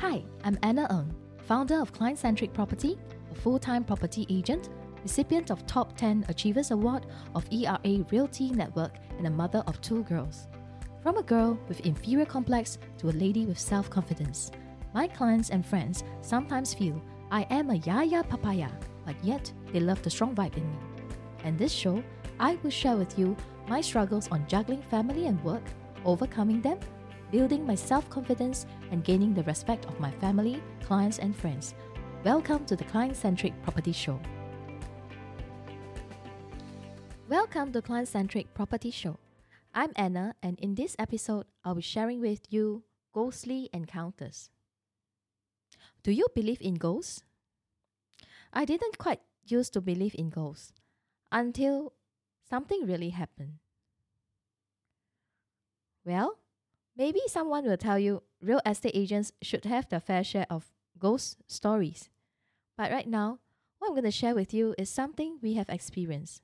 Hi, I'm Anna Ng, founder of Client Centric Property, a full time property agent, recipient of Top 10 Achievers Award of ERA Realty Network, and a mother of two girls. From a girl with inferior complex to a lady with self confidence, my clients and friends sometimes feel I am a yaya papaya, but yet they love the strong vibe in me. And this show, I will share with you my struggles on juggling family and work, overcoming them, building my self confidence, and gaining the respect of my family, clients, and friends. Welcome to the Client Centric Property Show. Welcome to Client Centric Property Show. I'm Anna, and in this episode, I'll be sharing with you ghostly encounters. Do you believe in ghosts? I didn't quite used to believe in ghosts until something really happened. Well, maybe someone will tell you real estate agents should have their fair share of ghost stories. But right now, what I'm going to share with you is something we have experienced.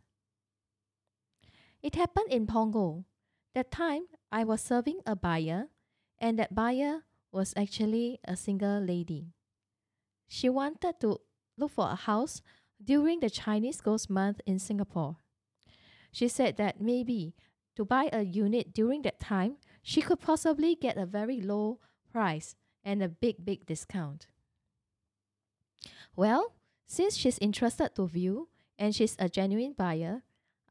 It happened in Punggol. That time, I was serving a buyer, and that buyer was actually a single lady. She wanted to look for a house during the Chinese Ghost Month in Singapore. She said that maybe to buy a unit during that time, she could possibly get a very low price and a big, big discount. Well, since she's interested to view and she's a genuine buyer,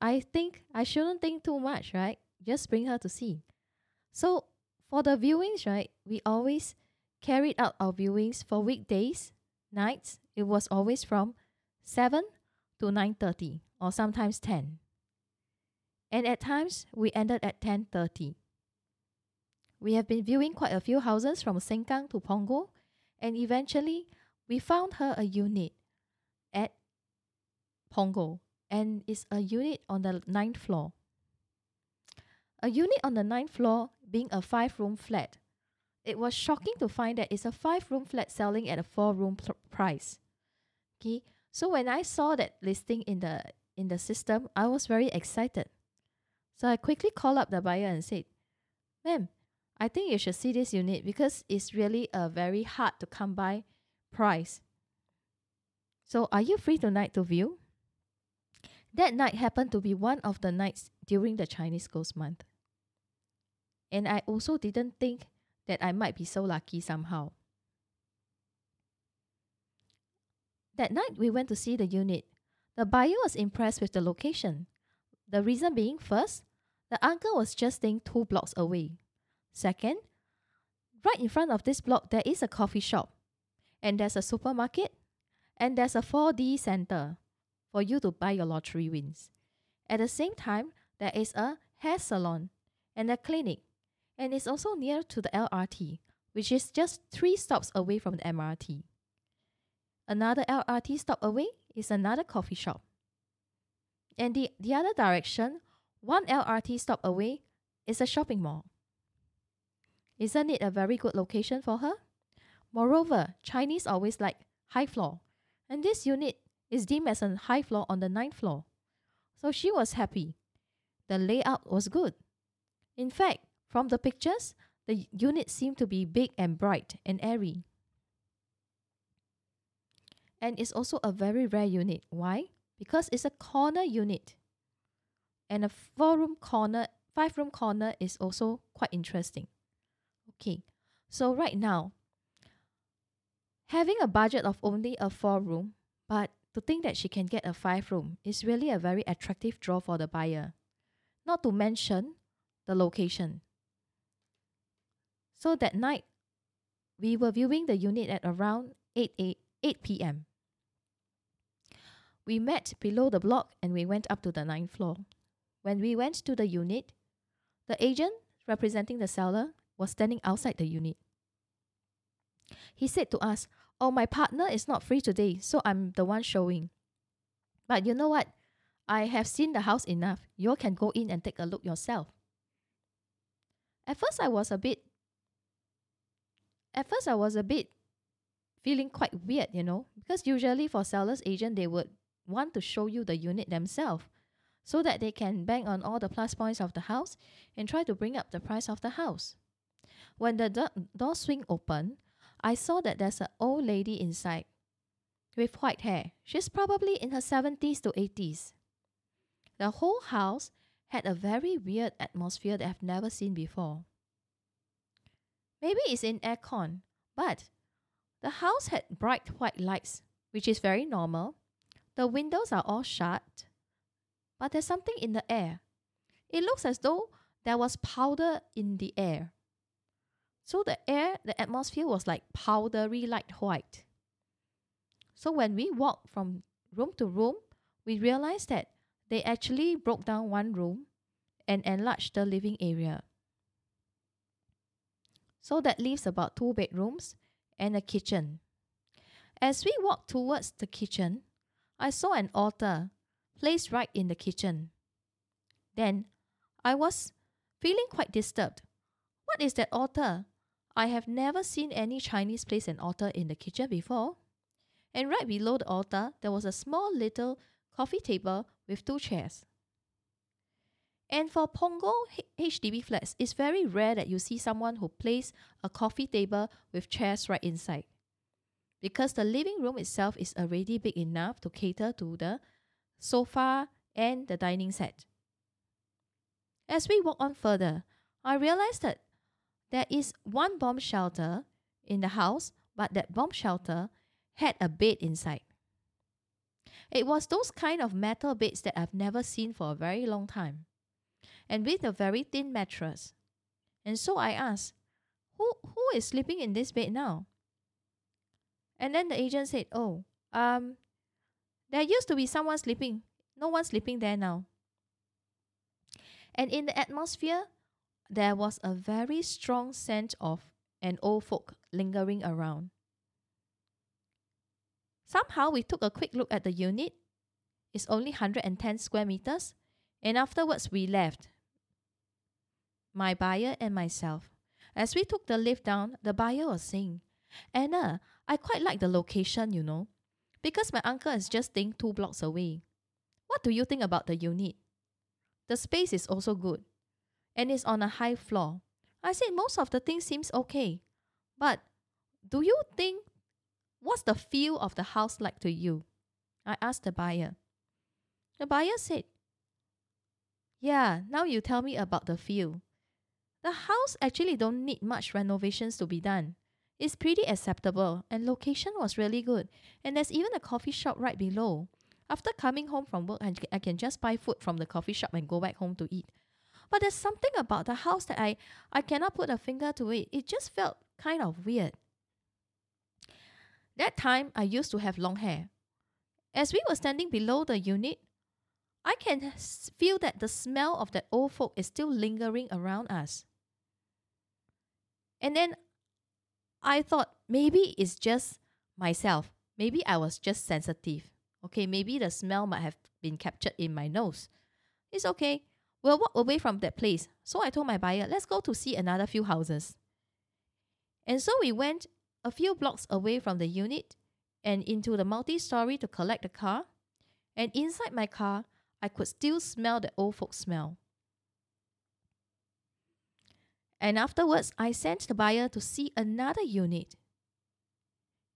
I think I shouldn't think too much, right? Just bring her to see. So for the viewings, right, we always carried out our viewings for weekdays, nights. It was always from 7 to 9:30 or sometimes 10. And at times we ended at 10:30. We have been viewing quite a few houses from Sengkang to Punggol and eventually we found her a unit at Punggol and it's a unit on the ninth floor. A unit on the ninth floor being a five room flat. It was shocking to find that it's a five room flat selling at a four room pl- price. Okay, so when I saw that listing in the in the system, I was very excited. So I quickly called up the buyer and said, Ma'am, I think you should see this unit because it's really a very hard to come by price. So are you free tonight to view? That night happened to be one of the nights during the Chinese Ghost Month. And I also didn't think that I might be so lucky somehow. That night we went to see the unit. The buyer was impressed with the location. The reason being first, the uncle was just staying two blocks away. Second, right in front of this block there is a coffee shop, and there's a supermarket, and there's a 4D center for you to buy your lottery wins. At the same time, there is a hair salon and a clinic, and it's also near to the LRT, which is just three stops away from the MRT. Another LRT stop away is another coffee shop. And the, the other direction, one LRT stop away, is a shopping mall. Isn't it a very good location for her? Moreover, Chinese always like high floor, and this unit is deemed as a high floor on the ninth floor. So she was happy. The layout was good. In fact, from the pictures, the unit seemed to be big and bright and airy. And it's also a very rare unit. Why? Because it's a corner unit. And a four room corner, five room corner is also quite interesting. Okay, so right now, having a budget of only a four room, but to think that she can get a five room is really a very attractive draw for the buyer. Not to mention the location. So that night, we were viewing the unit at around 8, 8, 8 p.m. We met below the block and we went up to the ninth floor. When we went to the unit, the agent representing the seller was standing outside the unit. He said to us, Oh, my partner is not free today, so I'm the one showing. But you know what? I have seen the house enough. You can go in and take a look yourself. At first, I was a bit. At first, I was a bit feeling quite weird, you know, because usually for sellers agent, they would want to show you the unit themselves so that they can bang on all the plus points of the house and try to bring up the price of the house. When the do- door swing open, I saw that there's an old lady inside with white hair. She's probably in her 70s to 80s. The whole house had a very weird atmosphere that I've never seen before. Maybe it's in aircon, but the house had bright white lights, which is very normal. The windows are all shut, but there's something in the air. It looks as though there was powder in the air. So the air, the atmosphere was like powdery light white. So when we walked from room to room, we realized that they actually broke down one room and enlarged the living area. So that leaves about two bedrooms and a kitchen. As we walked towards the kitchen, I saw an altar placed right in the kitchen. Then I was feeling quite disturbed. What is that altar? I have never seen any Chinese place an altar in the kitchen before. And right below the altar, there was a small little coffee table with two chairs. And for Punggol HDB flats, it's very rare that you see someone who places a coffee table with chairs right inside. Because the living room itself is already big enough to cater to the sofa and the dining set. As we walk on further, I realized that there is one bomb shelter in the house, but that bomb shelter had a bed inside. It was those kind of metal beds that I've never seen for a very long time and with a very thin mattress. And so I asked, who, who is sleeping in this bed now? And then the agent said, Oh, um, there used to be someone sleeping. No one sleeping there now. And in the atmosphere, there was a very strong scent of an old folk lingering around. Somehow we took a quick look at the unit. It's only 110 square meters. And afterwards we left my buyer and myself. As we took the lift down, the buyer was saying, Anna, I quite like the location, you know, because my uncle is just staying two blocks away. What do you think about the unit? The space is also good, and it's on a high floor. I said most of the things seems okay, but do you think what's the feel of the house like to you? I asked the buyer. The buyer said, Yeah, now you tell me about the feel. The house actually don't need much renovations to be done. It's pretty acceptable and location was really good. And there's even a coffee shop right below. After coming home from work, I can just buy food from the coffee shop and go back home to eat. But there's something about the house that I, I cannot put a finger to it. It just felt kind of weird. That time, I used to have long hair. As we were standing below the unit, I can feel that the smell of that old folk is still lingering around us. And then I thought maybe it's just myself. Maybe I was just sensitive. Okay, maybe the smell might have been captured in my nose. It's okay. We'll walk away from that place. So I told my buyer, let's go to see another few houses. And so we went a few blocks away from the unit and into the multi story to collect the car. And inside my car, I could still smell the old folk smell. And afterwards, I sent the buyer to see another unit.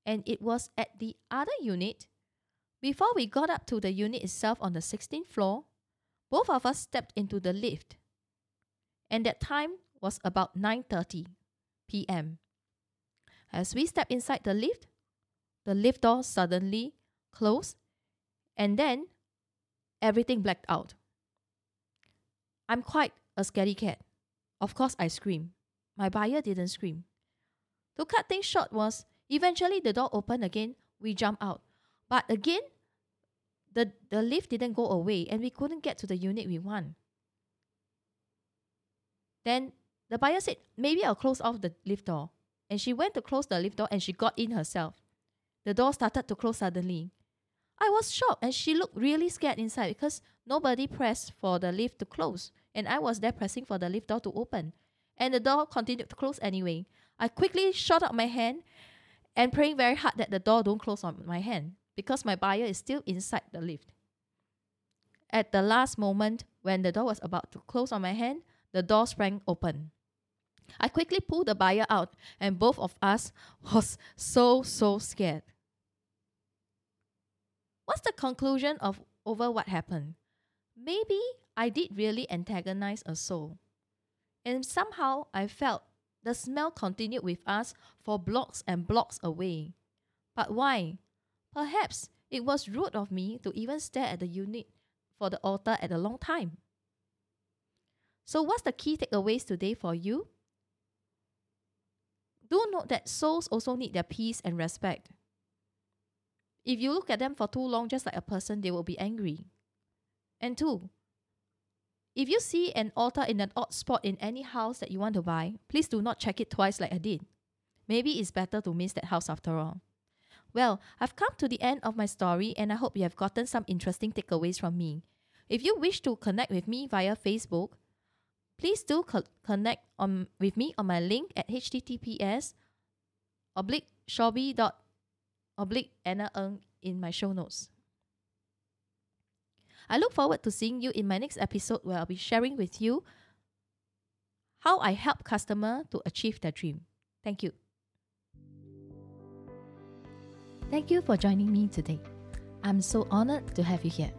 And it was at the other unit. Before we got up to the unit itself on the 16th floor, both of us stepped into the lift. And that time was about 9:30 p.m. As we stepped inside the lift, the lift door suddenly closed and then everything blacked out. I'm quite a scaredy cat. Of course, I screamed. My buyer didn't scream. To cut things short was eventually the door opened again. We jumped out. But again, the, the lift didn't go away and we couldn't get to the unit we want. Then the buyer said, Maybe I'll close off the lift door. And she went to close the lift door and she got in herself. The door started to close suddenly. I was shocked and she looked really scared inside because nobody pressed for the lift to close and I was there pressing for the lift door to open. And the door continued to close anyway. I quickly shot out my hand and praying very hard that the door don't close on my hand because my buyer is still inside the lift. At the last moment, when the door was about to close on my hand, the door sprang open. I quickly pulled the buyer out, and both of us was so so scared. What's the conclusion of over what happened? Maybe I did really antagonize a soul. And somehow I felt the smell continued with us for blocks and blocks away. But why? Perhaps it was rude of me to even stare at the unit for the altar at a long time. So, what's the key takeaways today for you? Do note that souls also need their peace and respect. If you look at them for too long, just like a person, they will be angry. And two, if you see an altar in an odd spot in any house that you want to buy, please do not check it twice like I did. Maybe it's better to miss that house after all. Well, I've come to the end of my story and I hope you have gotten some interesting takeaways from me. If you wish to connect with me via Facebook, please do co- connect on, with me on my link at https oblique shawby dot oblique Anna Ng in my show notes. I look forward to seeing you in my next episode where I'll be sharing with you how I help customer to achieve their dream. Thank you. Thank you for joining me today. I'm so honored to have you here.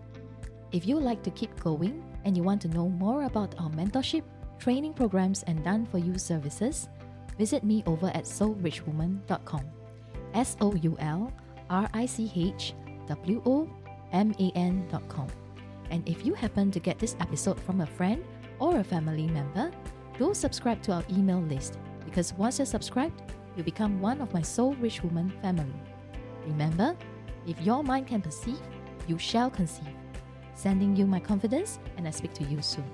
If you like to keep going and you want to know more about our mentorship, training programs, and done for you services, visit me over at soulrichwoman.com. S O U L R I C H W O M A N.com. And if you happen to get this episode from a friend or a family member, do subscribe to our email list because once you're subscribed, you become one of my Soul Rich Woman family. Remember, if your mind can perceive, you shall conceive. Sending you my confidence, and I speak to you soon.